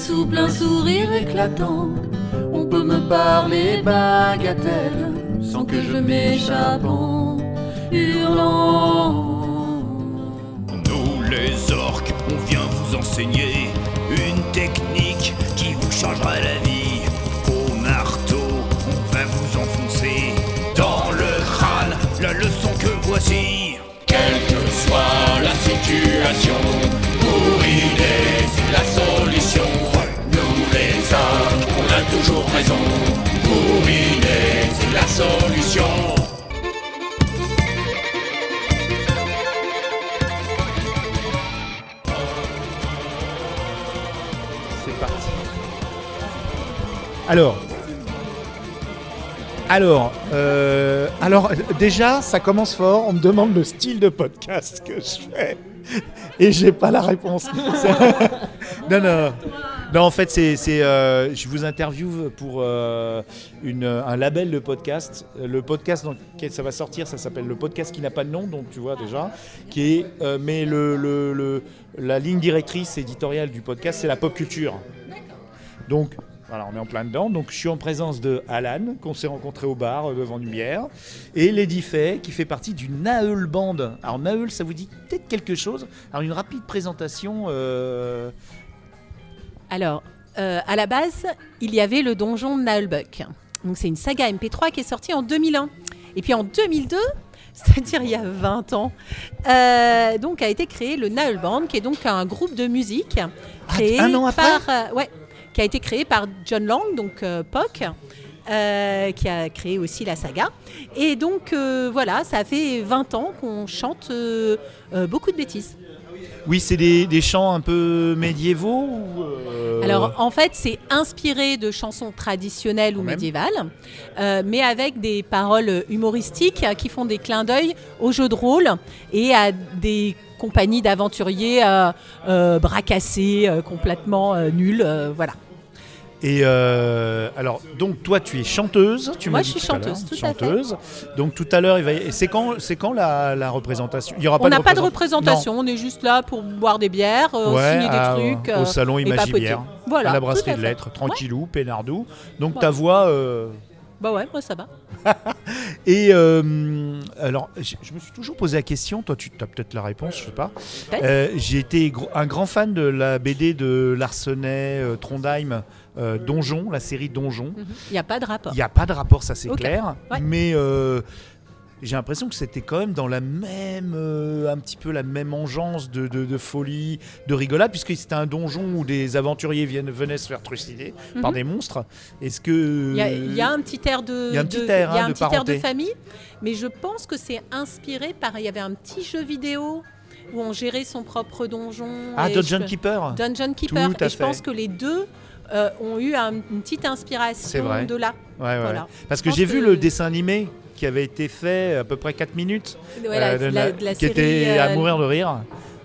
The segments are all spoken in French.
souple, un sourire éclatant. On peut me parler bagatelle sans que je m'échappe en hurlant. Nous les orques, on vient vous enseigner une technique qui vous changera la vie. Au marteau, on va vous enfoncer dans le crâne la leçon que voici. Quelle que soit la situation, bourriner c'est la solution. Toujours raison. Bourriner c'est la solution. C'est parti. Alors. Alors, euh, alors, déjà, ça commence fort. On me demande le style de podcast que je fais. Et j'ai pas la réponse. non, non. Non, en fait, c'est, c'est, euh, je vous interviewe pour euh, une, un label de podcast. Le podcast dans lequel ça va sortir, ça s'appelle le podcast qui n'a pas de nom, donc tu vois déjà. Qui est, euh, mais le, le- le- la ligne directrice éditoriale du podcast, c'est la pop culture. Donc, voilà, on est en plein dedans. Donc, je suis en présence de Alan, qu'on s'est rencontré au bar devant une bière, et Lady Fay, qui fait partie du Naeul Band. Alors, Naeul, ça vous dit peut-être quelque chose? Alors, une rapide présentation. euh, Alors, euh, à la base, il y avait le donjon de Naelbuck. Donc, c'est une saga MP3 qui est sortie en 2001. Et puis en 2002, c'est-à-dire il y a 20 ans, euh, donc a été créé le Nael Band, qui est donc un groupe de musique créé un an après par, euh, ouais, qui a été créé par John Lang, donc euh, Poc. qui a créé aussi la saga. Et donc voilà, ça fait 20 ans qu'on chante beaucoup de bêtises. Oui, c'est des, des chants un peu médiévaux ou, euh, Alors en fait, c'est inspiré de chansons traditionnelles ou même. médiévales, euh, mais avec des paroles humoristiques qui font des clins d'œil aux jeux de rôle et à des compagnies d'aventuriers euh, bracassés, complètement nuls. voilà. Et euh, alors, donc toi, tu es chanteuse. Tu Moi, je suis tout chanteuse, tout à fait. chanteuse. Donc tout à l'heure, il va. y- et C'est quand, c'est quand la, la représentation? Il y aura On n'a pas de représent- représentation, on est juste là pour boire des bières, euh. Ouais, signer des à- trucs. au euh, salon et Imagibière. Voilà, à la brasserie à de lettres, tranquillou, peinardou. Donc Voilà. ta voix. euh, Bah ouais, moi ça va. Et euh, alors, je, je me suis toujours posé la question. Toi, tu as peut-être la réponse, je sais pas. Euh, J'ai été un grand fan de la BD de Larsenet, euh, Trondheim, euh, Donjon, la série Donjon. Mhm. Il n'y a pas de rapport. Il n'y a pas de rapport, ça c'est clair. Ouais. Mais euh, j'ai l'impression que c'était quand même dans la même, euh, un petit peu la même engeance de, de- de folie, de rigolade, puisque c'était un donjon où des aventuriers viennent, venaient se faire trucider par Mhm. des monstres. Est-ce que Il y, a, il y a un petit air de, Il y a un petit de- air, il y a hein, un petit air de famille, mais je pense que c'est inspiré par. Il y avait un petit jeu vidéo où on gérait son propre donjon. ah Dungeon je- Keeper Dungeon Keeper. Tout à et je pense que les deux euh, ont eu un- une petite C'est inspiration vrai. de là. Ouais, ouais, Voilà. ouais. Parce que j'ai vu que- le dessin animé qui avait été fait à peu près 4 minutes, Ouais, la- euh, de la- la- de la qui série, était à euh, mourir de rire.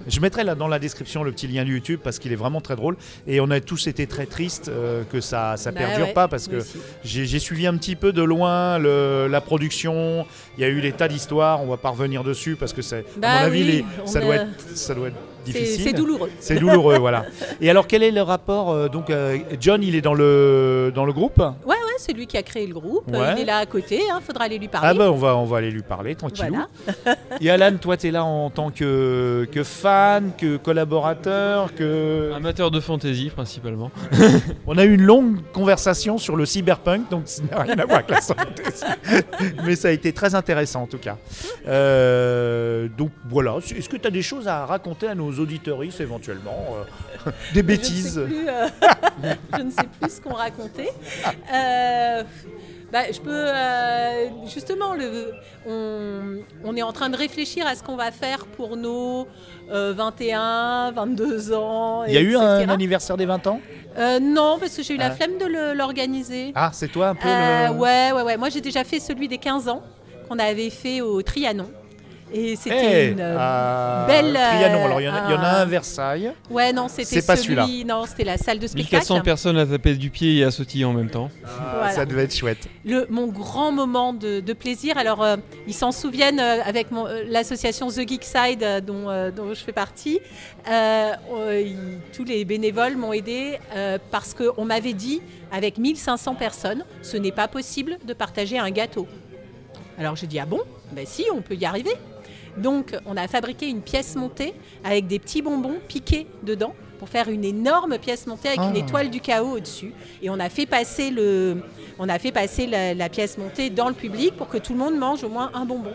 Je mettrai là dans la description le petit lien du YouTube parce qu'il est vraiment très drôle. Et on a tous été très tristes euh, que ça ça Bah perdure ouais, pas parce que j'ai suivi un petit peu de loin le- la production. Il y a eu des tas d'histoires. On va pas revenir dessus parce que c'est à Bah mon avis oui, les- ça a- doit être ça doit être C'est difficile. c'est douloureux. C'est douloureux, voilà. Et alors, quel est le rapport euh, Donc, euh, John, il est dans le dans le groupe? Ouais, ouais, c'est lui qui a créé le groupe. Ouais. Il est là à côté. Il faudra aller lui parler. Ah bah on va on va aller lui parler tranquillou. Voilà. Et Alan, toi tu es là en tant que, que fan, que collaborateur, que Amateur de fantasy principalement. on a eu une longue conversation sur le cyberpunk, donc ça n'a rien à voir avec la santé. Mais ça a été très intéressant en tout cas. Euh, donc voilà, est-ce que tu as des choses à raconter à nos auditeuristes éventuellement euh, Des bêtises Je ne sais plus, euh, je ne sais plus ce qu'on racontait. Euh, bah, je peux euh, justement le, on, on est en train de réfléchir à ce qu'on va faire pour nos euh, 21, 22 ans. Il y a eu un anniversaire des 20 ans? Euh, Non, parce que j'ai eu la Ah. flemme de l'organiser. Ah, c'est toi un peu Euh, le... ouais, ouais, ouais. Moi, j'ai déjà fait celui des 15 ans qu'on avait fait au Trianon. Et c'était Hey, une euh, belle, euh, Trianon. Alors il y, en a- il y en a un- à Versailles. Ouais, non, c'était C'est pas celui. celui-là. Non, c'était la salle de spectacle. 1400 personnes à taper du pied et à sautiller en même temps. Ah, Voilà. Ça devait être chouette. le, mon grand moment de, de plaisir. Alors, euh, ils s'en souviennent euh, avec euh, l'association The Geek Side, euh, dont, euh, dont je fais partie. Euh, euh, ils- tous les bénévoles m'ont aidé euh, parce qu'on m'avait dit, avec 1500 personnes, ce n'est pas possible de partager un gâteau. Alors j'ai dit, ah bon? Ben si, on peut y arriver. Donc on a fabriqué une pièce montée avec des petits bonbons piqués dedans pour faire une énorme pièce montée avec une Ah. étoile du chaos au-dessus. Et on a fait passer, le, on a fait passer la, la pièce montée dans le public pour que tout le monde mange au moins un bonbon.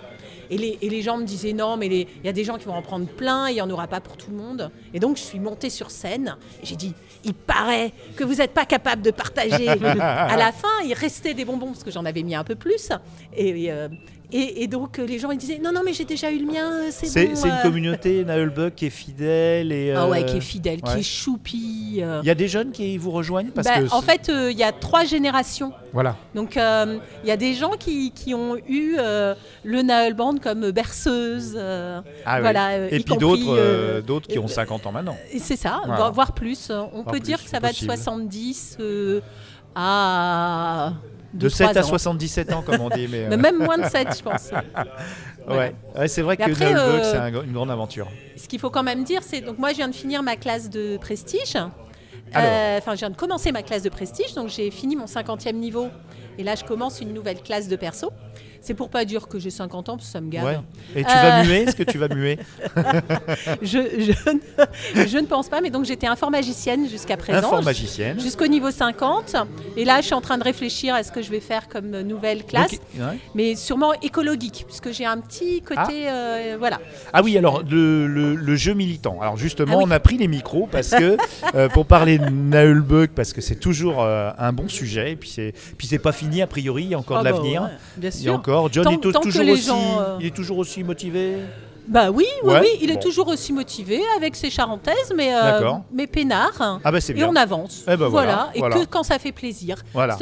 Et les, et les gens me disaient non, mais il y a des gens qui vont en prendre plein, il n'y en aura pas pour tout le monde. Et donc je suis montée sur scène et j'ai dit, il paraît que vous n'êtes pas capable de partager. à la fin, il restait des bonbons parce que j'en avais mis un peu plus. Et, euh, et, et donc euh, les gens ils disaient, non, non, mais j'ai déjà eu le mien, c'est C'est bon. c'est une euh. communauté, Naëlbuck, qui est fidèle. Et, Ah ouais, euh, qui est fidèle, qui est choupi. euh. Il y a des jeunes qui vous rejoignent parce Bah, que en fait, euh, il y a trois générations. voilà. Donc, euh, il y a des gens qui, qui ont eu euh, le Naël Band comme berceuse. euh, Ah voilà, euh, Et puis d'autres euh, euh, d'autres qui euh, ont 50 ans maintenant. et C'est ça, Voilà. voire, plus. On Voire peut plus, dire que ça va possible. de 70 euh, à. De deux, 7 trois à ans. 77 ans, comme on dit. Mais, euh, même moins de 7, je pense. ouais. Ouais, c'est vrai Mais que euh, c'est un- une grande aventure. Ce qu'il faut quand même dire, c'est donc moi je viens de finir ma classe de prestige. Euh, Enfin, je viens de commencer ma classe de prestige, donc j'ai fini mon 50e niveau. Et là, je commence une nouvelle classe de perso. C'est pour pas dire que j'ai 50 ans, parce que ça me gave. Ouais. Et tu vas Euh. muer Est-ce que tu vas muer Je, je ne, je ne pense pas, mais donc j'étais informagicienne jusqu'à présent. Informagicienne. Jusqu'au niveau 50. Et là, je suis en train de réfléchir à ce que je vais faire comme nouvelle classe. Ouais. Mais sûrement écologique, puisque j'ai un petit côté. euh, voilà. Ah oui, alors le, le- le jeu militant. Alors justement, Ah oui. on a pris les micros parce que euh, pour parler de Naëlbuck, parce que c'est toujours euh, un bon sujet. Et puis c'est puis c'est pas fini a priori, il y a encore Ah de bah l'avenir. ouais, bien Il y a sûr. Encore. John Tant- est tant que toujours les aussi. gens, euh, Il est toujours aussi motivé. Bah oui, oui, Ouais, oui, il est bon. toujours aussi motivé avec ses charentaises, mais, euh, D'accord. mais peinard. Ah bah Et on avance. Eh ben voilà, Et voilà. que quand ça fait plaisir. Voilà.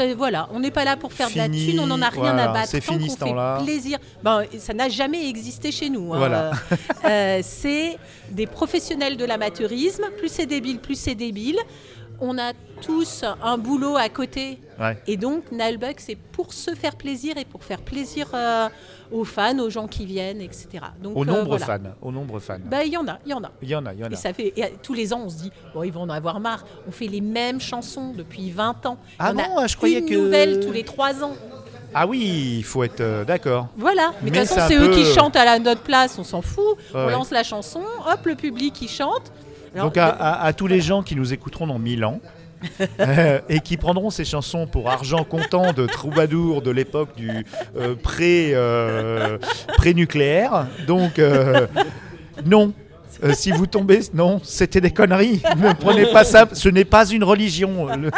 On n'est pas là pour faire de la thune, on n'en a rien à battre. c'est fini ce temps-là. plaisir. Ben, ça n'a jamais existé chez nous. hein. Voilà. Euh, c'est des professionnels de l'amateurisme. Plus c'est débile, plus c'est débile. On a tous un boulot à côté. Ouais. Et donc, Nalbuck, c'est pour se faire plaisir et pour faire plaisir euh, aux fans, aux gens qui viennent, etc. Donc, Au euh, nombre voilà. fan. Au nombre fan. Bah, il y en a, il y en a. Il y en a, il y en Et a. ça fait et, euh, tous les ans, on se dit bon, ils vont en avoir marre. On fait les mêmes chansons depuis 20 ans. Ah on a bon, ah, je croyais une que- nouvelle tous les 3 ans. Ah oui, il faut être euh, d'accord. Voilà. Mais de toute façon, c'est eux qui chantent à la notre place. On s'en fout. Ouais, on lance la chanson. Hop, le public qui chante. Donc à, à- à tous les gens qui nous écouteront dans 1000 ans euh, et qui prendront ces chansons pour argent comptant de troubadour de l'époque du euh, pré, euh, pré-nucléaire. Donc euh, non. Euh, si vous tombez, non, c'était des conneries. Ne prenez pas ça. Ce n'est pas une religion. Le-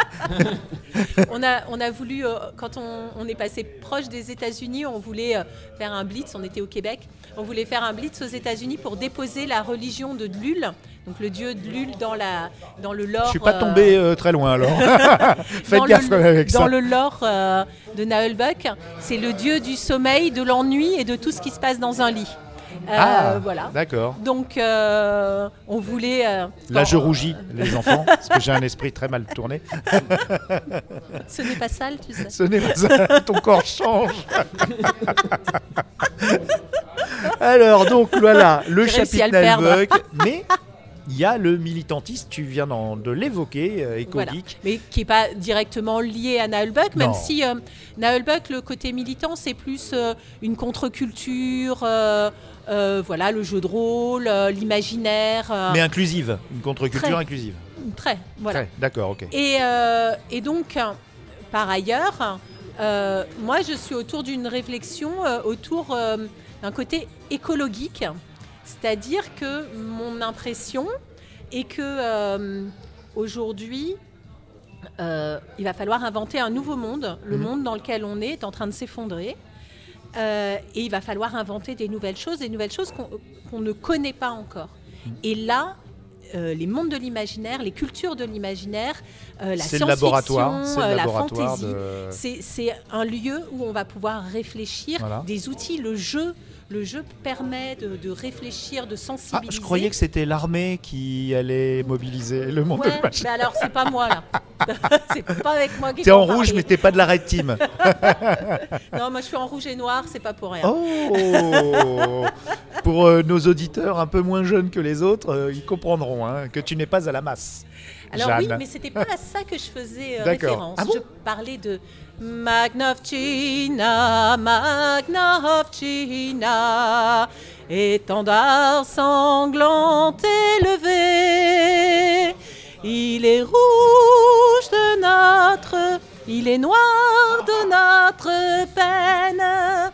on, a, on a voulu, euh, quand on, on est passé proche des États-Unis, on voulait euh, faire un blitz. On était au Québec. On voulait faire un blitz aux États-Unis pour déposer la religion de Dlul, donc le dieu Dlul dans, la, dans le lore. Je suis pas euh, tombé euh, très loin alors. Faites dans gaffe le, avec dans ça. le lore euh, de Naëlbuck, c'est le dieu du sommeil, de l'ennui et de tout ce qui se passe dans un lit. Euh, ah, voilà. d'accord. Donc, euh, on voulait. euh, Là, bon, je rougis, les enfants, parce que j'ai un esprit très mal tourné. Ce n'est pas sale, tu sais. Ce n'est pas ça, ton corps change. Alors, donc voilà, le chapitre. Naëlbuck, mais il y a le militantisme, tu viens d'en- de l'évoquer, euh, Voilà. écolique. Mais qui n'est pas directement lié à Naëlbuck, même si euh, Naëlbuck, le côté militant, c'est plus euh, une contre-culture, euh, voilà, le jeu de rôle, euh, l'imaginaire. euh, Mais inclusive, une contre-culture inclusive. très, voilà. Très, D'accord, ok. Et, et donc, par ailleurs, moi, je suis autour d'une réflexion autour d'un côté écologique. C'est-à-dire que mon impression est que aujourd'hui, il va falloir inventer un nouveau monde. Le Mhm. monde dans lequel on est est en train de s'effondrer. Euh, et il va falloir inventer des nouvelles choses, des nouvelles choses qu'on ne connaît pas encore. Mhm. Et là, euh, les mondes de l'imaginaire, les cultures de l'imaginaire, euh, la science-fiction, euh, la fantaisie, de... c'est un lieu où on va pouvoir réfléchir, Voilà. des outils, le jeu. Le jeu permet de, de réfléchir, de Ah, sensibiliser. je croyais que c'était l'armée qui allait mobiliser le monde de Ouais, l'imaginaire. mais alors c'est pas moi là. c'est pas avec moi qu'il T'es en rouge, mais t'es pas de la red team. Non, moi je suis en rouge et noir, c'est pas pour rien. Oh Pour euh, nos auditeurs un peu moins jeunes que les autres, euh, ils comprendront hein, que tu n'es pas à la masse. Alors Jeanne. oui, mais c'était pas à ça que je faisais euh, référence. Ah bon je parlais de Magnovchina, Magnovchina, étendard sanglant élevé. Il est rouge de notre, il est noir de notre peine.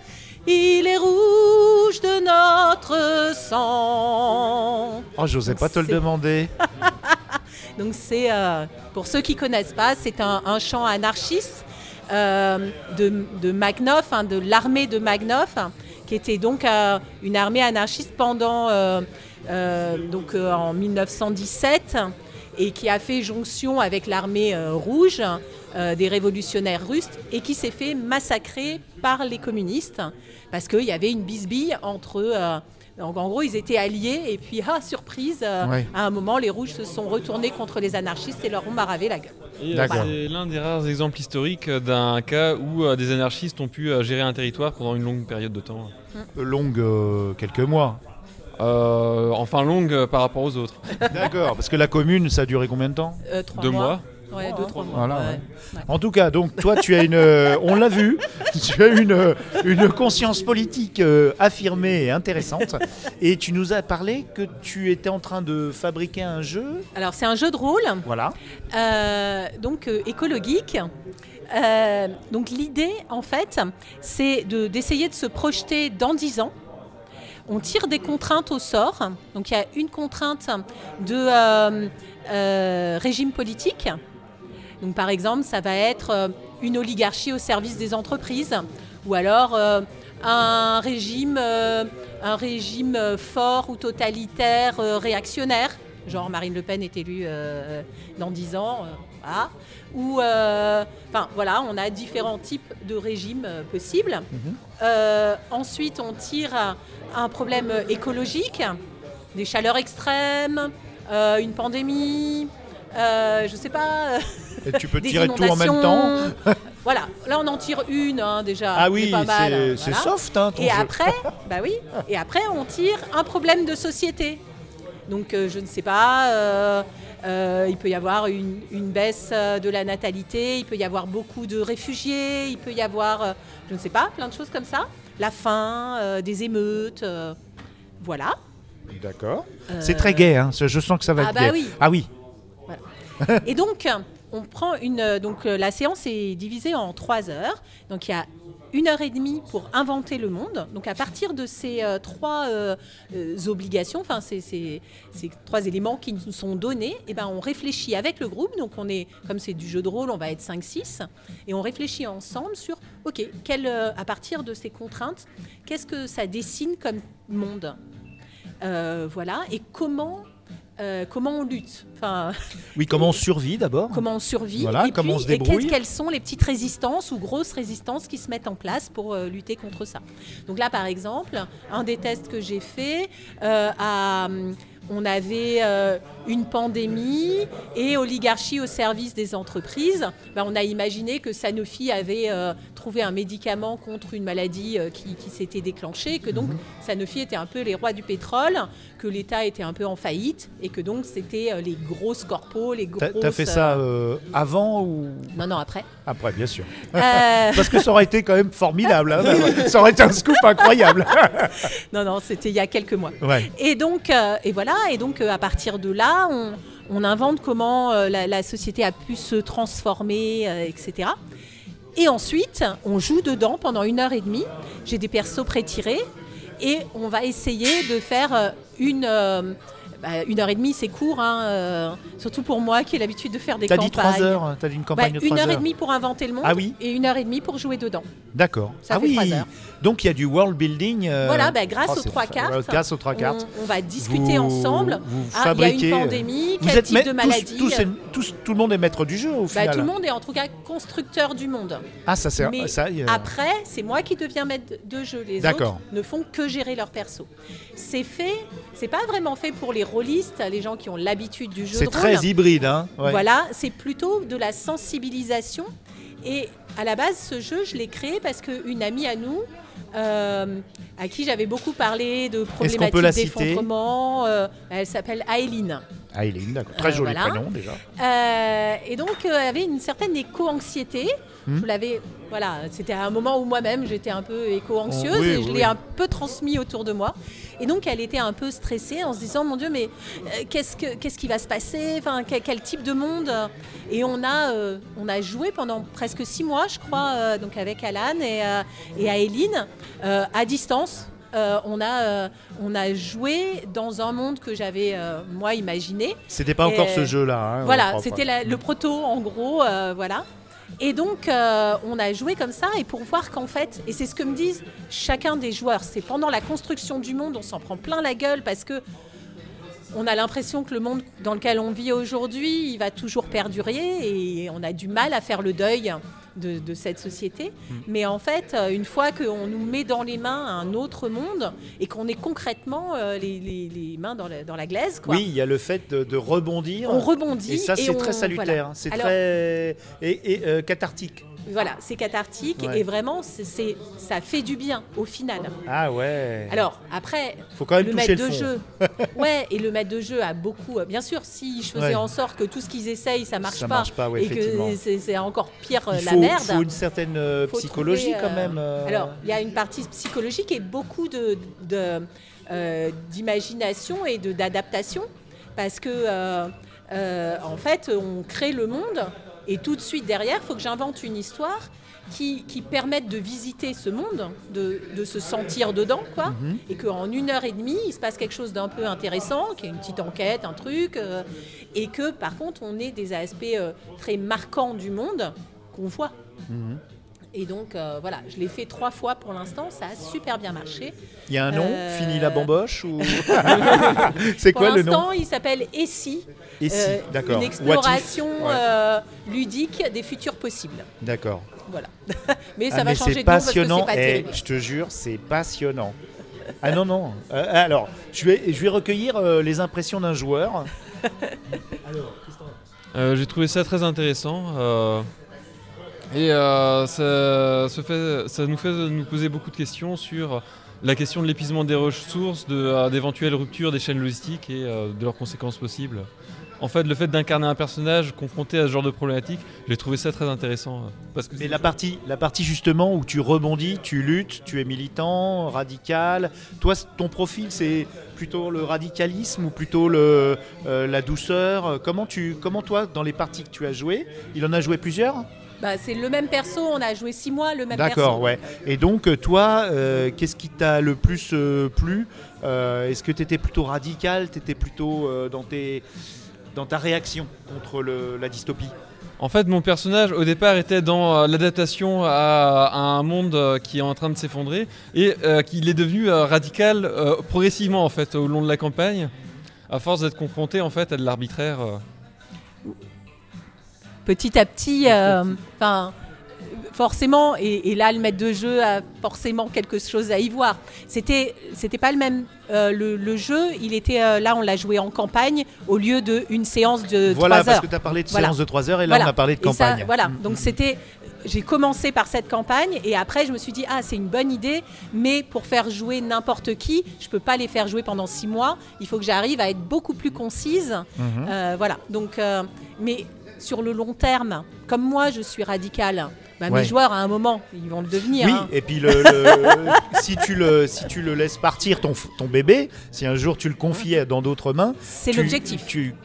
Il est rouge de notre sang. Oh, j'osais pas te le demander. Donc c'est, euh, pour ceux qui connaissent pas, c'est un, un chant anarchiste euh, de, de Magnov, hein, de l'armée de Magnov, hein, qui était donc euh, une armée anarchiste pendant donc en 1917 et qui a fait jonction avec l'armée euh, rouge euh, des révolutionnaires russes et qui s'est fait massacrer par les communistes parce qu'il y avait une bisbille entre eux. euh, donc en gros, ils étaient alliés et puis, ah, surprise, euh, Ouais. à un moment, les rouges se sont retournés contre les anarchistes et leur ont maravé la gueule. C'est l'un des rares exemples historiques d'un cas où euh, des anarchistes ont pu euh, gérer un territoire pendant une longue période de temps. Longue euh, quelques mois. Euh, enfin longue euh, par rapport aux autres. D'accord, parce que la commune, ça a duré combien de temps Euh, trois Deux mois. Ouais, deux, trois mois. Voilà, ouais. ouais. En tout cas, donc toi, tu as une, euh, on l'a vu, tu as une, une conscience politique euh, affirmée et intéressante, et tu nous as parlé que tu étais en train de fabriquer un jeu, Alors, c'est un jeu de rôle, voilà. euh, donc euh, écologique. Euh, donc, l'idée, en fait, c'est de- d'essayer de, se projeter dans 10 ans. On tire des contraintes au sort. Donc, il y a une contrainte de euh, euh, régime politique. Par exemple, ça va être euh, une oligarchie au service des entreprises, ou alors un régime, un régime fort ou totalitaire réactionnaire, genre Marine Le Pen est élue dans 10 ans, Ou, euh, enfin voilà, on a différents types de régimes euh, possibles. Euh, ensuite, on tire un, problème écologique, des chaleurs extrêmes, une pandémie, euh, je sais pas. Et tu peux tirer tout en même temps. voilà, là on en tire une hein, déjà. Ah oui, c'est hein, c'est voilà. soft, hein, ton Et jeu. après, bah oui, et après on tire un problème de société. Donc euh, je ne sais pas, euh, euh, il peut y avoir une, une baisse de la natalité, il peut y avoir beaucoup de réfugiés, il peut y avoir, euh, je ne sais pas, plein de choses comme ça. La faim, euh, des émeutes, euh, voilà. D'accord. Euh, C'est très gai, hein, je sens que ça va Ah être bah gai. oui. Ah oui, Et donc, on prend une. Donc, la séance est divisée en trois heures. Donc, il y a une heure et demie pour inventer le monde. Donc, à partir de ces euh, trois euh, euh, obligations, enfin, ces, ces- ces trois éléments qui nous sont donnés, eh ben, on réfléchit avec le groupe. Donc, on est, comme c'est du jeu de rôle, on va être 5-6. Et on réfléchit ensemble sur, OK, quel, à partir de ces contraintes, qu'est-ce que ça dessine comme monde? Voilà. Et comment. Euh, comment on lutte enfin, oui, comment on survit d'abord comment on survit Voilà, et comment puis, on se et débrouille. qu'est-ce- quelles sont les petites résistances ou grosses résistances qui se mettent en place pour euh, lutter contre ça? Donc là, par exemple, un des tests que j'ai fait, euh, à, hum, on avait euh, une pandémie et oligarchie au service des entreprises. Ben, on a imaginé que Sanofi avait euh, trouvé un médicament contre une maladie euh, qui, qui s'était déclenchée, que Mhm. donc Sanofi était un peu les rois du pétrole, que l'État était un peu en faillite et que donc c'était euh, les grosses corpos, les grosses... t'as fait ça euh, avant ou? Non, non, après. après, bien sûr. Euh, Parce que ça aurait été quand même formidable. hein. ça aurait été un scoop incroyable. non, non, c'était il y a quelques mois. ouais. Et donc, euh, et voilà, et donc à partir de là, on, on invente comment la, la société a pu se transformer, etc. Et ensuite, on joue dedans pendant une heure et demie. J'ai des persos pré-tirés et on va essayer de faire euh, une. euh, bah, une heure et demie, c'est court, hein, euh, surtout pour moi qui ai l'habitude de faire des T'as campagnes. dit trois heures. T'as dit une Bah, campagne de une heure et demie pour inventer le monde Ah oui et une heure et demie pour jouer dedans. D'accord. Ça ah fait oui. trois heures. Donc il y a du world building. euh, Voilà, bah, grâce oh, aux trois cartes, Grâce aux trois cartes. On, on va discuter Vous- ensemble. vous Ah, il y a une pandémie, Vous quel êtes type de maladie tous, tous, tout le monde est maître du jeu au Bah, final. tout le monde est en tout cas constructeur du monde. Ah, ça c'est Mais ça. Après, c'est moi qui deviens maître de jeu. Les autres ne font que gérer leur perso. C'est fait, c'est pas vraiment fait pour les rôlistes, les gens qui ont l'habitude du jeu c'est rôle. très hybride, hein. ouais. Voilà, c'est plutôt de la sensibilisation. Et à la base, ce jeu, je l'ai créé parce qu'une amie à nous, euh, à qui j'avais beaucoup parlé de problématiques d'effondrement, euh, elle s'appelle Aileen. Ah, Eileen, d'accord. Très Euh, joli voilà. prénom déjà. Et donc, elle avait une certaine éco-anxiété. Hmm. Je l'avais, voilà, c'était à un moment où moi-même j'étais un peu éco-anxieuse Oh, oui, et je oui. l'ai un peu transmis autour de moi. Et donc, elle était un peu stressée en se disant, mon Dieu, mais euh, qu'est-ce, que, qu'est-ce qui va se passer? Enfin, quel, quel type de monde? Et on a, euh, on a joué pendant presque six mois, je crois, euh, donc avec Alan et, et Aileen, euh, à distance. Euh, on, a, euh, on a joué dans un monde que j'avais, euh, moi, imaginé. C'était pas Et, encore ce jeu-là. hein, Voilà, c'était le proto en gros, voilà. Et donc, euh, on a joué comme ça, et pour voir qu'en fait, et c'est ce que me disent chacun des joueurs, c'est pendant la construction du monde, on s'en prend plein la gueule parce que on a l'impression que le monde dans lequel on vit aujourd'hui, il va toujours perdurer, et on a du mal à faire le deuil de, de cette société. Mais en fait, euh, une fois qu'on nous met dans les mains un autre monde, et qu'on est concrètement euh, les, les- les mains dans la, dans la glaise, quoi. Oui, il y a le fait de, de rebondir. On rebondit. Et ça, c'est très salutaire. voilà. C'est très et, et, euh, cathartique. Voilà, c'est cathartique Ouais. et vraiment, c'est, ça fait du bien au final. Ah ouais. Alors après, faut quand même le maître le de jeu, ouais, et le maître de jeu a beaucoup. euh, Bien sûr, si je faisais Ouais. en sorte que tout ce qu'ils essayent, ça marche Ça pas, marche pas, ouais, et que c'est, encore pire euh, Il la merde. faut une certaine euh, faut psychologie trouver, quand même. euh. Alors, il y a une partie psychologique et beaucoup de, euh, d'imagination et de, d'adaptation. Parce que, en fait, on crée le monde et tout de suite derrière, il faut que j'invente une histoire qui, qui permette de visiter ce monde, de, de se sentir dedans, quoi. Mhm. Et qu'en une heure et demie, il se passe quelque chose d'un peu intéressant, qui est une petite enquête, un truc. euh, et que, par contre, on ait des aspects euh, très marquants du monde qu'on voit. Mhm. Et donc euh, voilà, je l'ai fait trois fois pour l'instant, ça a super bien marché. Il y a un nom, Euh, fini la bamboche ou C'est Pour quoi le nom? l'instant, il s'appelle Essie, Et si, euh, d'accord. une exploration Ouais, euh, ludique des futurs possibles. D'accord. Voilà. mais ça Ah, va mais changer de nom parce que passionnant. c'est pas Eh, terrible. je te jure, c'est passionnant. Ah non, non. Euh, alors, je vais, je vais recueillir euh, les impressions d'un joueur. Euh, J'ai trouvé ça très intéressant. euh, et euh, ça, se fait, ça nous fait nous poser beaucoup de questions sur la question de l'épuisement des ressources, de, d'éventuelles ruptures des chaînes logistiques et euh, de leurs conséquences possibles. En fait, le fait d'incarner un personnage confronté à ce genre de problématique, j'ai trouvé ça très intéressant. euh, Parce que Mais la partie, la partie justement où tu rebondis, tu luttes, tu es militant, radical. Toi, ton profil, c'est plutôt le radicalisme ou plutôt le, euh, la douceur comment, tu, comment toi, dans les parties que tu as jouées, il en a joué plusieurs? Bah, c'est le même perso, on a joué six mois, le même D'accord, perso. ouais. Et donc, euh, toi, euh, qu'est-ce qui t'a le plus euh, plu? Euh, Est-ce que tu étais plutôt radical Tu étais plutôt euh, dans, tes, dans ta réaction contre le- la dystopie En fait, mon personnage au départ était dans euh, l'adaptation à, à un monde euh, qui est en train de s'effondrer et euh, qu'il est devenu euh, radical euh, progressivement en fait au long de la campagne, à force d'être confronté en fait à de l'arbitraire. euh. Petit à petit, euh, enfin. Forcément, et, et là le maître de jeu a forcément quelque chose à y voir. C'était, c'était pas le même. euh, le, le jeu, il était euh, là, on l'a joué en campagne au lieu de une séance de Voilà, 3 parce heures. que tu as parlé de Voilà. séance de 3 heures et là, Voilà. on a parlé de ça, campagne. voilà, Mm. donc c'était. J'ai commencé par cette campagne et après je me suis dit ah c'est une bonne idée mais pour faire jouer n'importe qui je peux pas les faire jouer pendant six mois il faut que j'arrive à être beaucoup plus concise Mhm. Euh, voilà donc mais sur le long terme comme moi je suis radicale bah, Ouais. mes joueurs à un moment ils vont le devenir Oui, hein. et puis le, le- si, tu le, si tu le laisses partir, ton, ton bébé, si un jour tu le confies dans d'autres mains, c'est l'objectif tu-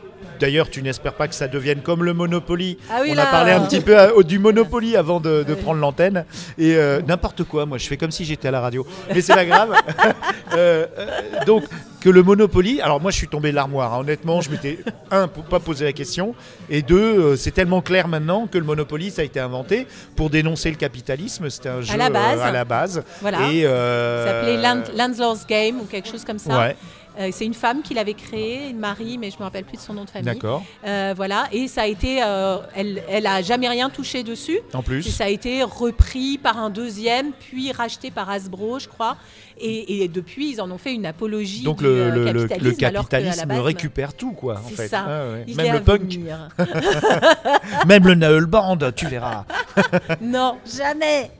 D'ailleurs, tu n'espères pas que ça devienne comme le Monopoly. Ah oui, On là, a parlé un petit peu euh, du Monopoly avant de, de Oui. prendre l'antenne. Et euh, n'importe quoi, moi je fais comme si j'étais à la radio. Mais c'est pas grave. Euh, donc, que le Monopoly. Alors, moi je suis tombé de l'armoire. hein. Honnêtement, je m'étais, un, pour pas poser la question. Et deux, euh, c'est tellement clair maintenant que le Monopoly, ça a été inventé pour dénoncer le capitalisme. C'était un jeu la base. euh, à la base. voilà Et, euh, ça s'appelait Land- Landlord's Game ou quelque chose comme ça Ouais. Euh, c'est une femme qui l'avait créé, une Marie, mais je me rappelle plus de son nom de famille. D'accord. Euh, voilà, et ça a été, euh, elle, elle a jamais rien touché dessus. En Et plus. ça a été repris par un deuxième, puis racheté par Hasbro, je crois. Et, et depuis, ils en ont fait une apologie Donc du le, euh, le- le- capitalisme. le base, récupère tout, quoi, en fait. ça. Ouais. il Même le punk, même le Naël Band, tu verras. non, jamais.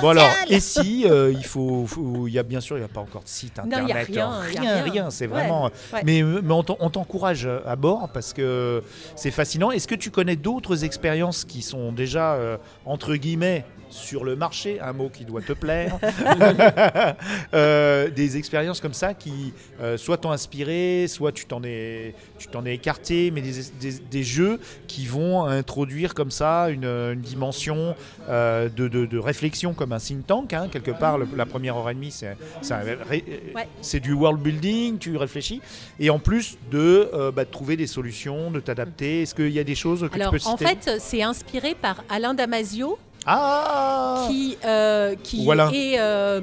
Bon alors, et si euh, il faut, il y a bien sûr, il n'y a pas encore de site Non, il y a internet, rien, il y a rien, rien. c'est Ouais, vraiment. ouais. Mais, mais on t'en- on t'encourage à bord parce que c'est fascinant. Est-ce que tu connais d'autres expériences qui sont déjà euh, entre guillemets sur le marché, un mot qui doit te plaire, Euh, des expériences comme ça qui euh, soit t'ont inspiré, soit tu t'en es, tu t'en es écarté, mais des, des- des jeux qui vont introduire comme ça une, une dimension euh, de, de- de réflexion comme un think tank. hein, quelque part, le- la première heure et demie, c'est c'est Ouais. du world building, tu réfléchis, et en plus de, bah, de trouver des solutions, de t'adapter. Est-ce qu'il y a des choses que Alors, tu peux en citer fait, c'est inspiré par Alain Damasio, Ah qui, euh, qui Alain. est euh,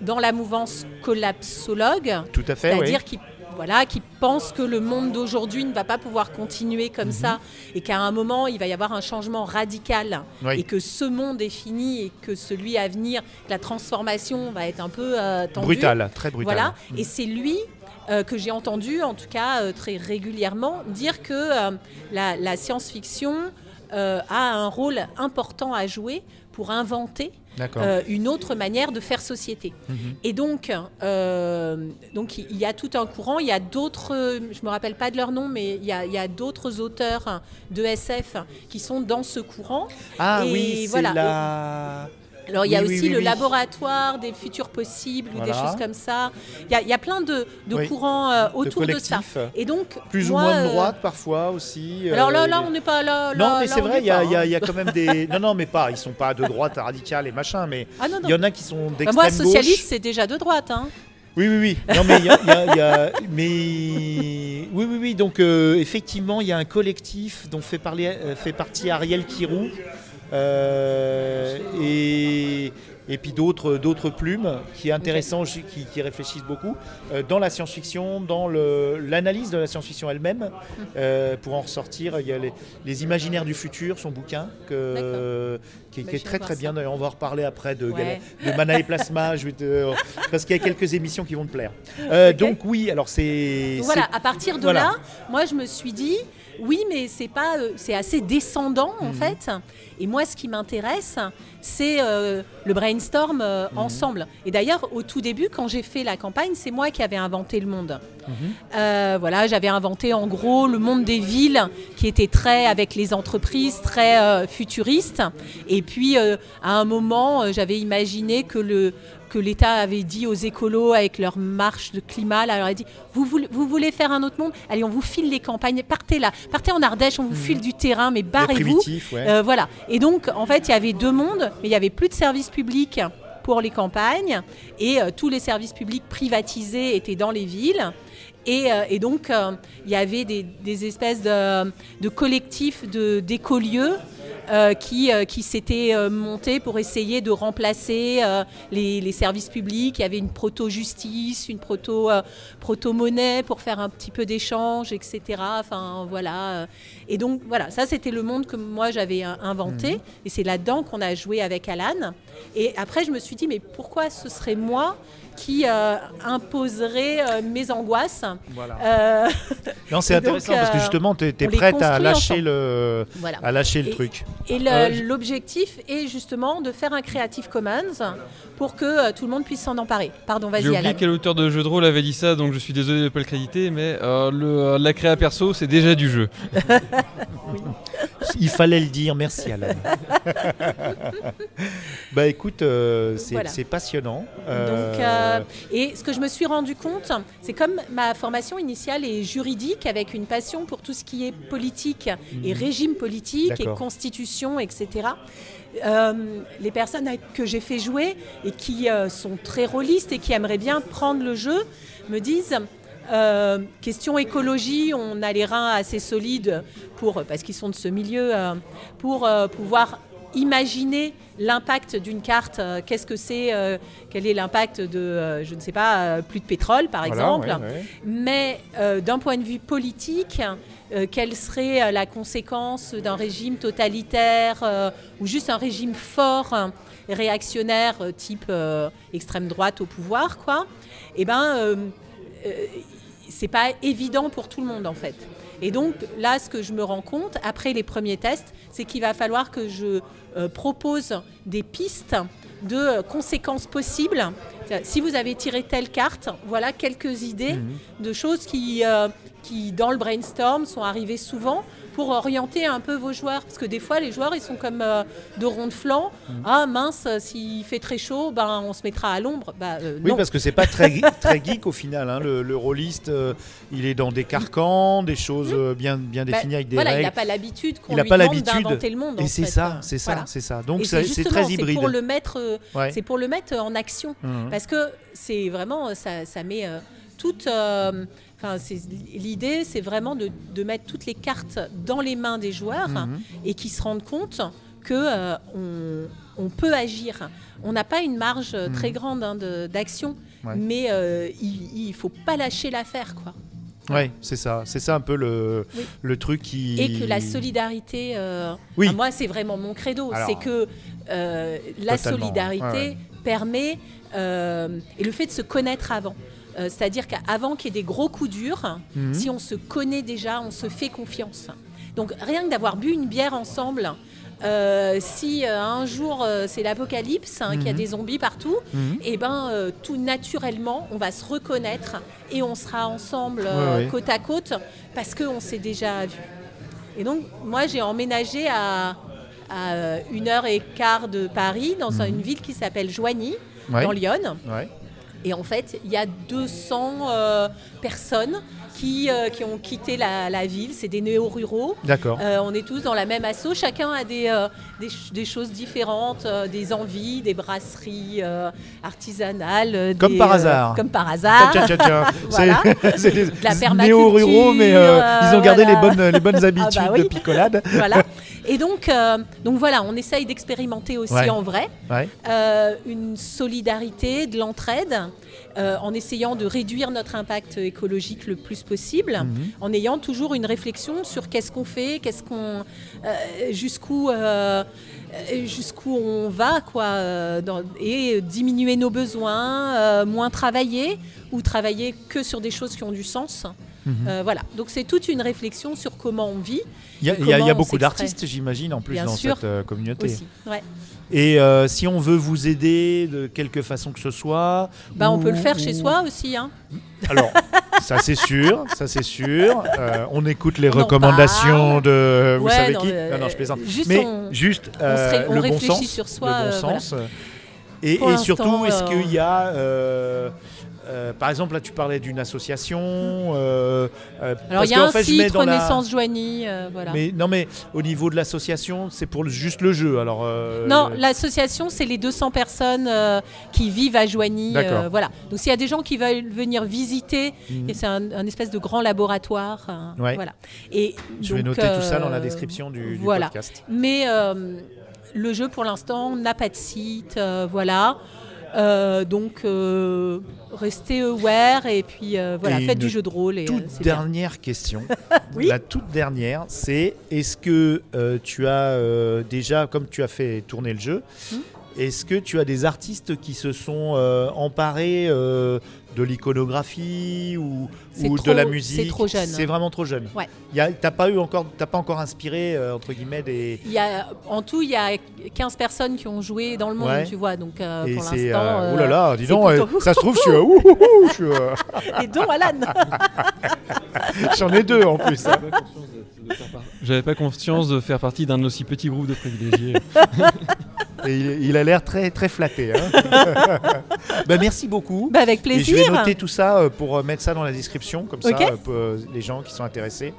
dans la mouvance collapsologue, Tout à fait, oui. c'est-à-dire qui voilà, qui pense que le monde d'aujourd'hui ne va pas pouvoir continuer comme ça et qu'à un moment il va y avoir un changement radical Mhm. Oui. et que ce monde est fini et que celui à venir, la transformation va être un peu euh, tendue. Brutal, très brutal. Voilà, et c'est lui euh, que j'ai entendu, en tout cas euh, très régulièrement, dire que la, la science-fiction euh, a un rôle important à jouer pour inventer euh, une autre manière de faire société. Mhm. Et donc, euh, donc, il y a tout un courant. Il y a d'autres, je me rappelle pas de leur nom, mais il y a, il y a d'autres auteurs de SF qui sont dans ce courant. Ah et oui, c'est voilà. la... Alors, il y a Oui, aussi oui, le laboratoire des futurs possibles ou des choses comme ça. Il y a, il y a plein de, courants euh, autour de ça. Et donc, Plus moi, ou moins de euh, droite parfois aussi. Alors là, euh, là, on n'est pas là. Non, là- mais c'est vrai, il y, a- pas, il y a- hein. il y a quand même des. Non, non, mais pas. Ils sont pas de droite radicale et machin, mais Ah il y en a qui sont Bah, d'extrême moi, gauche. socialiste, c'est déjà de droite. Hein. Oui, oui, oui. Non, mais il y a, y a- il y a- mais oui, oui, oui. Donc euh, effectivement, il y a un collectif dont fait parler, euh, fait partie Ariel Kirou euh, et et puis d'autres d'autres plumes qui est intéressant, qui, qui réfléchissent beaucoup euh, dans la science-fiction, dans l'analyse de la science-fiction elle-même. Euh, pour en ressortir, il y a les, les imaginaires du futur, son bouquin, que, qui, Bah, qui est très très bien. on va en reparler après de, Ouais. de Mana et Plasma, je vais te- parce qu'il y a quelques émissions qui vont te plaire. Euh. Donc oui, alors c'est. Voilà, à partir de voilà. là, moi je me suis dit, oui, mais c'est pas, euh, c'est assez descendant Mhm. en fait. Et moi, ce qui m'intéresse, c'est euh, le brainstorm euh, Mhm. ensemble. Et d'ailleurs, au tout début, quand j'ai fait la campagne, c'est moi qui avais inventé le monde. Mhm. Euh, voilà, j'avais inventé en gros le monde des villes qui était très avec les entreprises, très futuriste. Et puis à un moment, j'avais imaginé que le que l'État avait dit aux écolos avec leur marche de climat, là, leur a dit vous voulez, vous voulez faire un autre monde? Allez, on vous file les campagnes, partez là, partez en Ardèche, on vous file du terrain, mais barrez-vous. ouais. Euh, voilà. Et donc, en fait, il y avait deux mondes, mais il y avait plus de services publics pour les campagnes et euh, tous les services publics privatisés étaient dans les villes. Et, euh, et donc, euh, il y avait des, des espèces de, de collectifs d'écolieux qui, euh, qui s'étaient euh, montés pour essayer de remplacer euh, les, les services publics. Il y avait une proto-justice, une proto, euh, proto-monnaie pour faire un petit peu d'échange, etc. Enfin, voilà. euh. Et donc, voilà, ça, c'était le monde que moi, j'avais euh, inventé. Et c'est là-dedans qu'on a joué avec Alan. Et après, je me suis dit, mais pourquoi ce serait moi qui euh, imposerait euh, mes angoisses Voilà. Euh, Non, c'est donc, intéressant parce que justement, tu es, prête à lâcher ensemble. le, Voilà. à lâcher le Et- truc. Et Euh, l'objectif est justement de faire un Creative Commons pour que euh, tout le monde puisse s'en emparer. Pardon, J'ai vas-y oublié Alan. quel auteur de jeu de rôle avait dit ça, donc je suis désolé de ne pas le créditer, mais le, la créa perso, c'est déjà du jeu. Il fallait le dire, merci Alan. bah écoute, euh, c'est Voilà. passionnant. Donc, Euh, euh, et ce que je me suis rendu compte, c'est comme ma formation initiale est juridique, avec une passion pour tout ce qui est politique et régime politique et Mhm. Constitution, etc. euh, les personnes que j'ai fait jouer et qui euh, sont très rôlistes et qui aimeraient bien prendre le jeu me disent euh, question écologie, on a les reins assez solides pour parce qu'ils sont de ce milieu euh, pour euh, pouvoir imaginer l'impact d'une carte. Qu'est-ce que c'est Quel est l'impact de, je ne sais pas, plus de pétrole, par Voilà, exemple ouais, ouais. mais d'un point de vue politique, quelle serait la conséquence d'un régime totalitaire ou juste un régime fort, réactionnaire, type extrême droite au pouvoir, quoi? Eh ben, euh, c'est pas évident pour tout le monde en fait. Et donc là, ce que je me rends compte après les premiers tests, c'est qu'il va falloir que je euh, propose des pistes de conséquences possibles. Si vous avez tiré telle carte, voilà quelques idées Mhm. de choses qui, euh, qui, dans le brainstorm, sont arrivées souvent pour orienter un peu vos joueurs. Parce que des fois, les joueurs, ils sont comme euh, de ronds de flanc. Mhm. Ah mince, euh, s'il fait très chaud, ben, on se mettra à l'ombre. Euh, Oui, non. parce que c'est pas très, très geek au final. hein. Le, le rôliste, euh, il est dans des carcans, des choses euh, bien, bien Bah, définies avec des voilà, il règles. n'a pas l'habitude qu'on Il lui pas demande d'inventer le monde. Et c'est fait. ça, c'est ça, Voilà. c'est ça. Donc c'est c'est c'est très hybride. pour le mettre, Ouais. c'est pour le mettre en action. Mhm. Parce que c'est vraiment, ça, ça met toute. Enfin, l'idée, c'est vraiment de, de mettre toutes les cartes dans les mains des joueurs Mhm. et qu'ils se rendent compte que euh, on, on peut agir. On n'a pas une marge euh, très grande hein, d'action, Mhm. Ouais. mais euh, il, il faut pas lâcher l'affaire, quoi. Ouais, c'est ça. C'est ça un peu le, Oui. le truc qui. Et que la solidarité, euh, Oui. moi c'est vraiment mon credo, c'est que euh, la solidarité ouais, ouais. permet, euh, et le fait de se connaître avant. Euh, C'est-à-dire qu'avant qu'il y ait des gros coups durs, Mhm. si on se connaît déjà, on se fait confiance. Donc rien que d'avoir bu une bière ensemble, euh, si euh, un jour euh, c'est l'apocalypse, hein, qu'il y a Mhm. des zombies partout, Mhm. et ben euh, tout naturellement, on va se reconnaître et on sera ensemble Ouais, ouais. côte à côte parce qu'on s'est déjà vu. Et donc moi j'ai emménagé à, à une heure et quart de Paris dans une ville qui s'appelle Joigny. Ouais. dans l'Yonne. Et en fait, il y a 200 euh, personnes qui, euh, qui ont quitté la, la ville. C'est des néo-ruraux. D'accord. Euh, on est tous dans la même asso. Chacun a des, euh, des, ch- des choses différentes, des envies, des brasseries artisanales. Comme des, par hasard. comme par hasard. Tiens, tiens, tiens. Voilà. C'est- des néo-ruraux, mais ils ont gardé voilà. les, bonnes, les bonnes habitudes bah oui. de picolade. voilà. Et donc, euh, donc voilà, on essaye d'expérimenter aussi Ouais. en vrai Ouais. euh, une solidarité, de l'entraide, euh, en essayant de réduire notre impact écologique le plus possible, Mhm. en ayant toujours une réflexion sur qu'est-ce qu'on fait, qu'est-ce qu'on, jusqu'où, jusqu'où on va, quoi, dans- et diminuer nos besoins, moins travailler ou travailler que sur des choses qui ont du sens. Mhm. Euh, voilà, donc c'est toute une réflexion sur comment on vit Il y a, y y beaucoup d'artistes, j'imagine, en plus, Bien dans sûr. cette euh, communauté. aussi. Ouais. Et euh, si on veut vous aider de quelque façon que ce soit. Bah, on peut le faire chez soi aussi. Hein. Alors, ça c'est sûr, ça c'est sûr. Euh, on écoute les recommandations de. Vous Ouais, savez non, qui? euh, Non, non, je plaisante. juste Mais on- juste on le bon réfléchit sens. sur soi, le bon voilà. sens. Et, surtout, est-ce qu'il y a. euh, par exemple, là, tu parlais d'une association. euh, euh, Alors il y a un fait, site la- Renaissance Joigny, voilà. Mais non, mais au niveau de l'association, c'est pour le- juste le jeu. Alors. non, l'association, c'est les 200 personnes qui vivent à Joigny. Voilà. Donc s'il y a des gens qui veulent venir visiter, et c'est un, un espèce de grand laboratoire. Ouais. Voilà. Et Je vais noter tout ça dans la description du, du voilà. podcast. Mais le jeu, pour l'instant, n'a pas de site. voilà. Euh, donc, euh, restez aware et puis euh, voilà, Et faites du jeu de rôle. Et, euh, toute bien. dernière question. Oui. La toute dernière, c'est est-ce que euh, tu as euh, déjà, comme tu as fait tourner le jeu, Hmm. Est-ce que tu as des artistes qui se sont euh, emparés euh, de l'iconographie ou, C'est de la c'est musique? trop jeune. C'est vraiment trop jeune. Ouais. Y a- T'as pas eu encore, t'as pas encore inspiré euh, entre guillemets des. Il y a, en tout, il y a 15 personnes qui ont joué dans le monde, Ouais. tu vois. Donc, euh, et pour c'est. l'instant. euh, euh, oh là là, dis c'est donc, plutôt- ça se trouve, je suis. euh, ouh, ouh, ouh, je suis, euh, Et donc, Alan J'en ai deux en plus. hein. J'avais pas conscience de faire partie d'un aussi petit groupe de privilégiés. Et il, il a l'air très très flatté. hein. Bah, merci beaucoup. bah, Avec Et je vais plaisir. noter tout ça euh, pour euh, mettre ça dans la description, comme ça euh, les gens qui sont intéressés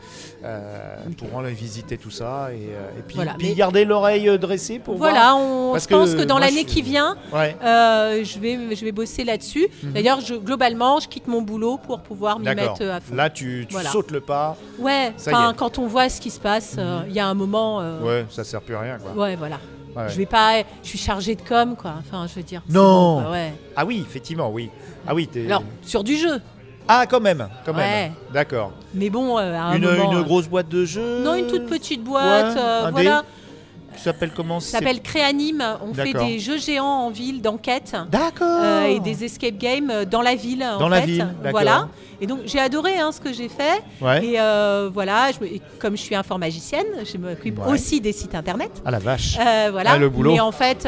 euh, pourront aller visiter tout ça et, euh, et puis, Voilà, puis mais- garder l'oreille dressée pour Voilà, on, Parce je pense que que, dans l'année je- qui vient, voir. Ouais. euh, je, vais, je vais bosser là-dessus. Mhm. D'ailleurs, globalement, je quitte mon boulot pour pouvoir m'y mettre à fond. Là, tu, tu Voilà. sautes le pas. Ouais, Ça y enfin, est. quand on voit ce qui se passe, euh, il y a un moment. euh, Ouais, ça sert plus à rien. Quoi. ouais, voilà. Ouais. Je vais pas, je suis chargée de com, quoi. Enfin, je veux dire. Non. bon, quoi, ouais. Ah oui, effectivement, oui. Ah oui, t'es. Alors, sur du jeu. Ah, quand même, quand Ouais. même. D'accord. Mais bon, euh, à un Une, moment, une euh, grosse boîte de jeux. Non, une toute petite boîte. Ouais, euh, un voilà. Qui s'appelle comment Ça s'appelle Créanime. On fait D'accord. des jeux géants en ville d'enquête. D'accord. euh, et des escape games euh, dans la ville. en Dans la fait. ville, d'accord. Voilà. Et donc j'ai adoré hein, ce que j'ai fait. Ouais. Et euh, voilà, je me- et comme je suis informaticienne, je m'occupe Ouais. aussi des sites internet. Ah la vache. Euh, voilà. Ah, le boulot. Mais en fait,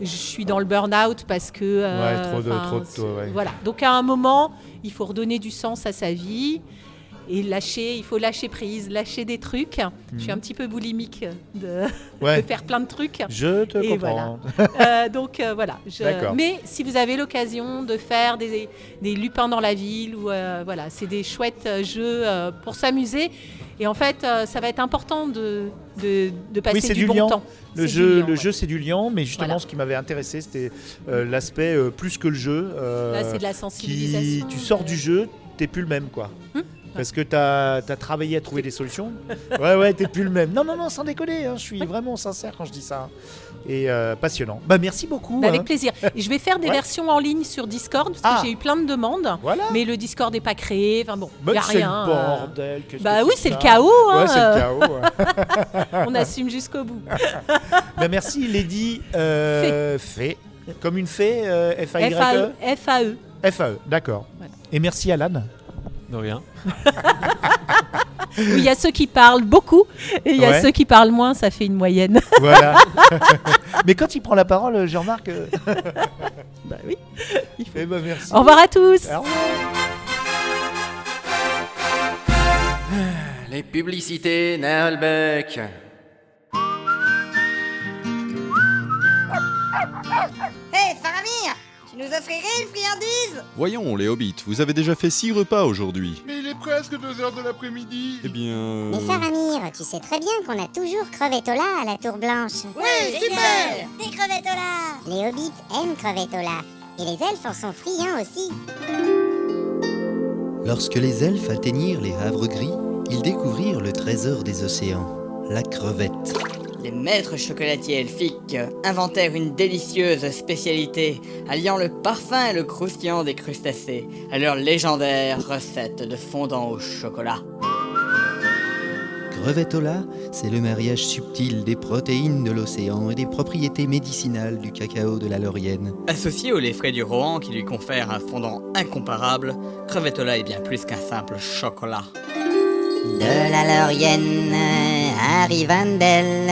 je suis dans le burn-out parce que. Ouais, trop de- trop de- c'est- ouais. Voilà. Donc à un moment, il faut redonner du sens à sa vie et lâcher. Il faut lâcher prise, lâcher des trucs. Je suis un petit peu boulimique de, Mhm. Ouais. de faire plein de trucs. Je te Et comprends. Euh, donc euh, voilà. je-. Mais si vous avez l'occasion de faire des, des lupins dans la ville, ou euh, voilà, c'est des chouettes jeux pour s'amuser. Et en fait, ça va être important de, de, de passer Oui, du, du bon liant. temps. Le jeu, liant, le ouais. jeu c'est du liant, mais justement Voilà. ce qui m'avait intéressé c'était l'aspect plus que le jeu. Là, c'est de la qui, sensibilisation. tu sors du jeu, t'es plus le même quoi. Hum Parce que tu as, travaillé à trouver des solutions. Ouais, ouais, t'es plus le même. Non, non, non, sans déconner, hein, je suis vraiment sincère quand je dis ça. Et euh, passionnant. Bah, merci beaucoup. bah, hein. avec plaisir. Et je vais faire des Ouais. versions en ligne sur Discord parce Ah. que j'ai eu plein de demandes. Voilà. Mais le Discord n'est pas créé. Enfin bon, il Bah, n'y a rien. le euh, bordel. qu'est-ce Bah que oui, c'est le chaos. hein, Ouais, c'est le chaos. On assume jusqu'au bout. bah, merci, Lady. Euh, fée. Comme une fée, euh, F-A-Y-E FAE. FAE. F-A-E, d'accord. Voilà. Et merci, Alan. De rien. Oui, Il y a ceux qui parlent beaucoup et il y a Ouais. ceux qui parlent moins, ça fait une moyenne. Voilà. Mais quand il prend la parole, je remarque. euh, bah oui. Eh ben, merci. Au revoir à tous. Au revoir. Les publicités Nalbec. Hé, Faramir Tu nous offrirais une friandise Voyons, les hobbits, vous avez déjà fait six repas aujourd'hui. Mais il est presque 2 heures de l'après-midi. Eh bien... Mais Faramir, tu sais très bien qu'on a toujours Crevetola à la Tour Blanche. Ouais, super Des Crevetola Les hobbits aiment Crevetola. Et les elfes en sont friands aussi. Lorsque les elfes atteignirent les havres gris, ils découvrirent le trésor des océans, la crevette. Les maîtres chocolatiers elfiques inventèrent une délicieuse spécialité alliant le parfum et le croustillant des crustacés à leur légendaire recette de fondant au chocolat. Crevetola, c'est le mariage subtil des protéines de l'océan et des propriétés médicinales du cacao de la Laurienne. Associé au lait frais du Rohan qui lui confère un fondant incomparable, Crevetola est bien plus qu'un simple chocolat. De la Laurienne à Rivendell,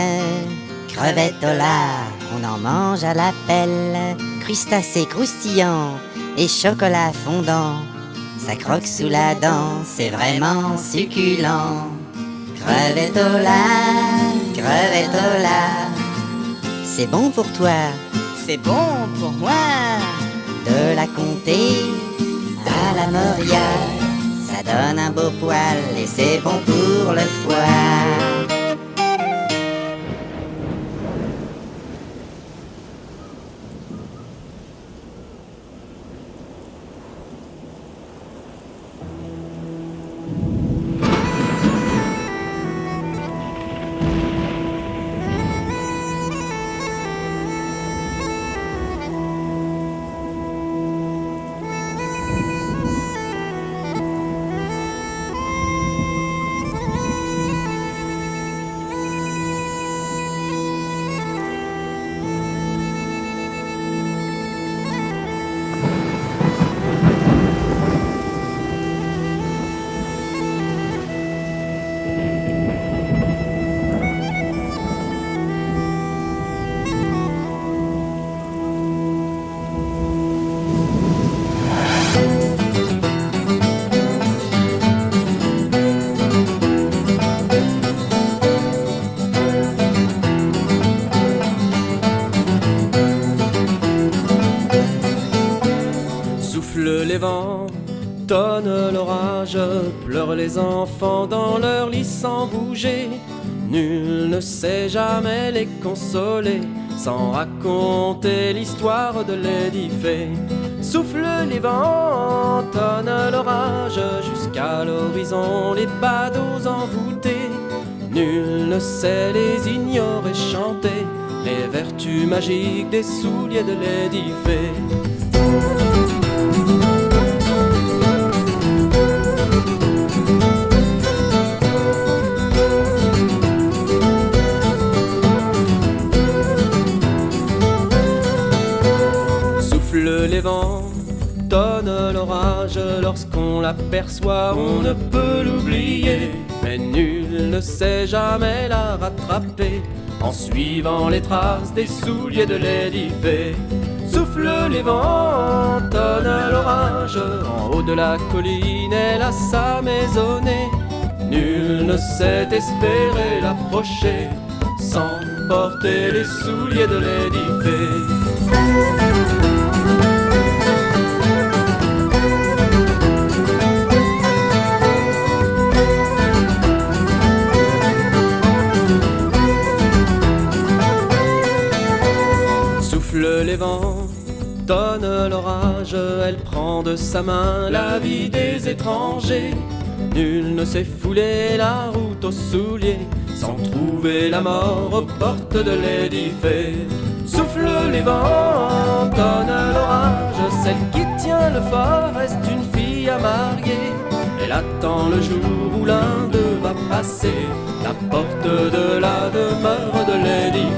Crevetola, on en mange à la pelle. Crustacés croustillants et chocolat fondant, ça croque sous la dent, c'est vraiment succulent. Crevetola, crevetola, c'est bon pour toi C'est bon pour moi de la comté à la Moria. Ça donne un beau poil et c'est bon pour le foie. Pleurent les enfants dans leur lit sans bouger. Nul ne sait jamais les consoler sans raconter l'histoire de l'édifé. Souffle les vents, tonne l'orage, jusqu'à l'horizon les badauds envoûtés. Nul ne sait les ignorer chanter les vertus magiques des souliers de Lady Fay. Les vents, tonne l'orage, lorsqu'on l'aperçoit, on ne peut l'oublier. Mais nul ne sait jamais la rattraper en suivant les traces des souliers de Lady. Souffle les vents, tonne l'orage, en haut de la colline, elle a sa maisonnée. Nul ne sait espérer l'approcher sans porter les souliers de Lady. Les vents, l'orage, elle prend de sa main la vie des étrangers. Nul ne sait fouler la route aux souliers sans trouver la mort aux portes de Fay. Souffle les vents, tonne l'orage, celle qui tient le fort est une fille à marier. Elle attend le jour où l'un d'eux va passer la porte de la demeure de Lady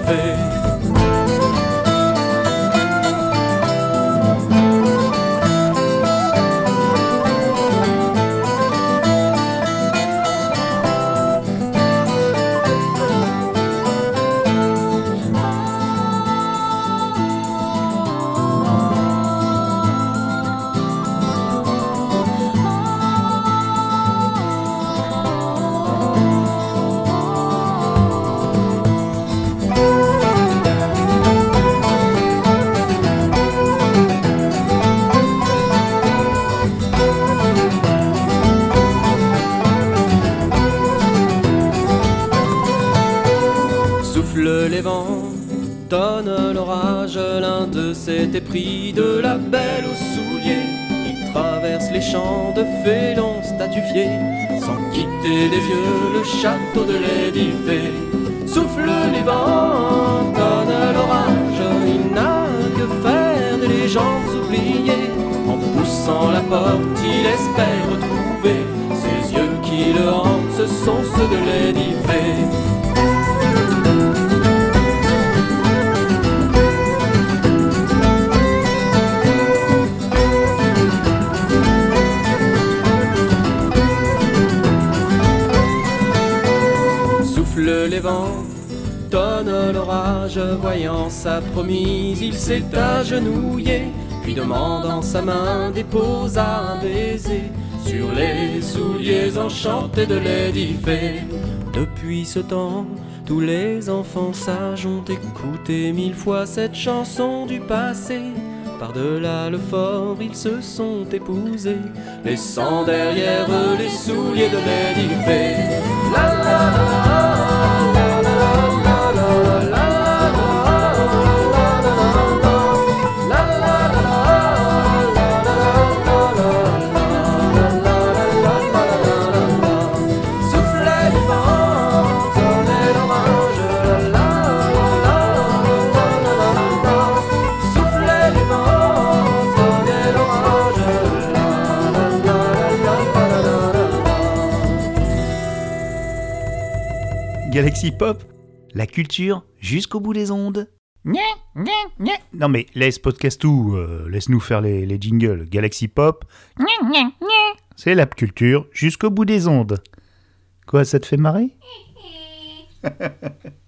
de la belle aux souliers. Il traverse les champs de félons statufiés, sans quitter des vieux le château de Lady Fay. Souffle les vents, tonne l'orage, il n'a que faire de légendes oubliées. En poussant la porte, il espère voyant sa promise, il s'est agenouillé, puis demandant sa main, déposa un baiser sur les souliers enchantés de Lady. Depuis ce temps, tous les enfants sages ont écouté mille fois cette chanson du passé. Par-delà le fort, ils se sont épousés, laissant derrière eux les souliers de Lady Galaxy Pop, la culture jusqu'au bout des ondes. Non mais laisse podcast tout, euh, laisse-nous faire les, les jingles. Galaxy Pop, c'est la culture jusqu'au bout des ondes. Quoi, ça te fait marrer?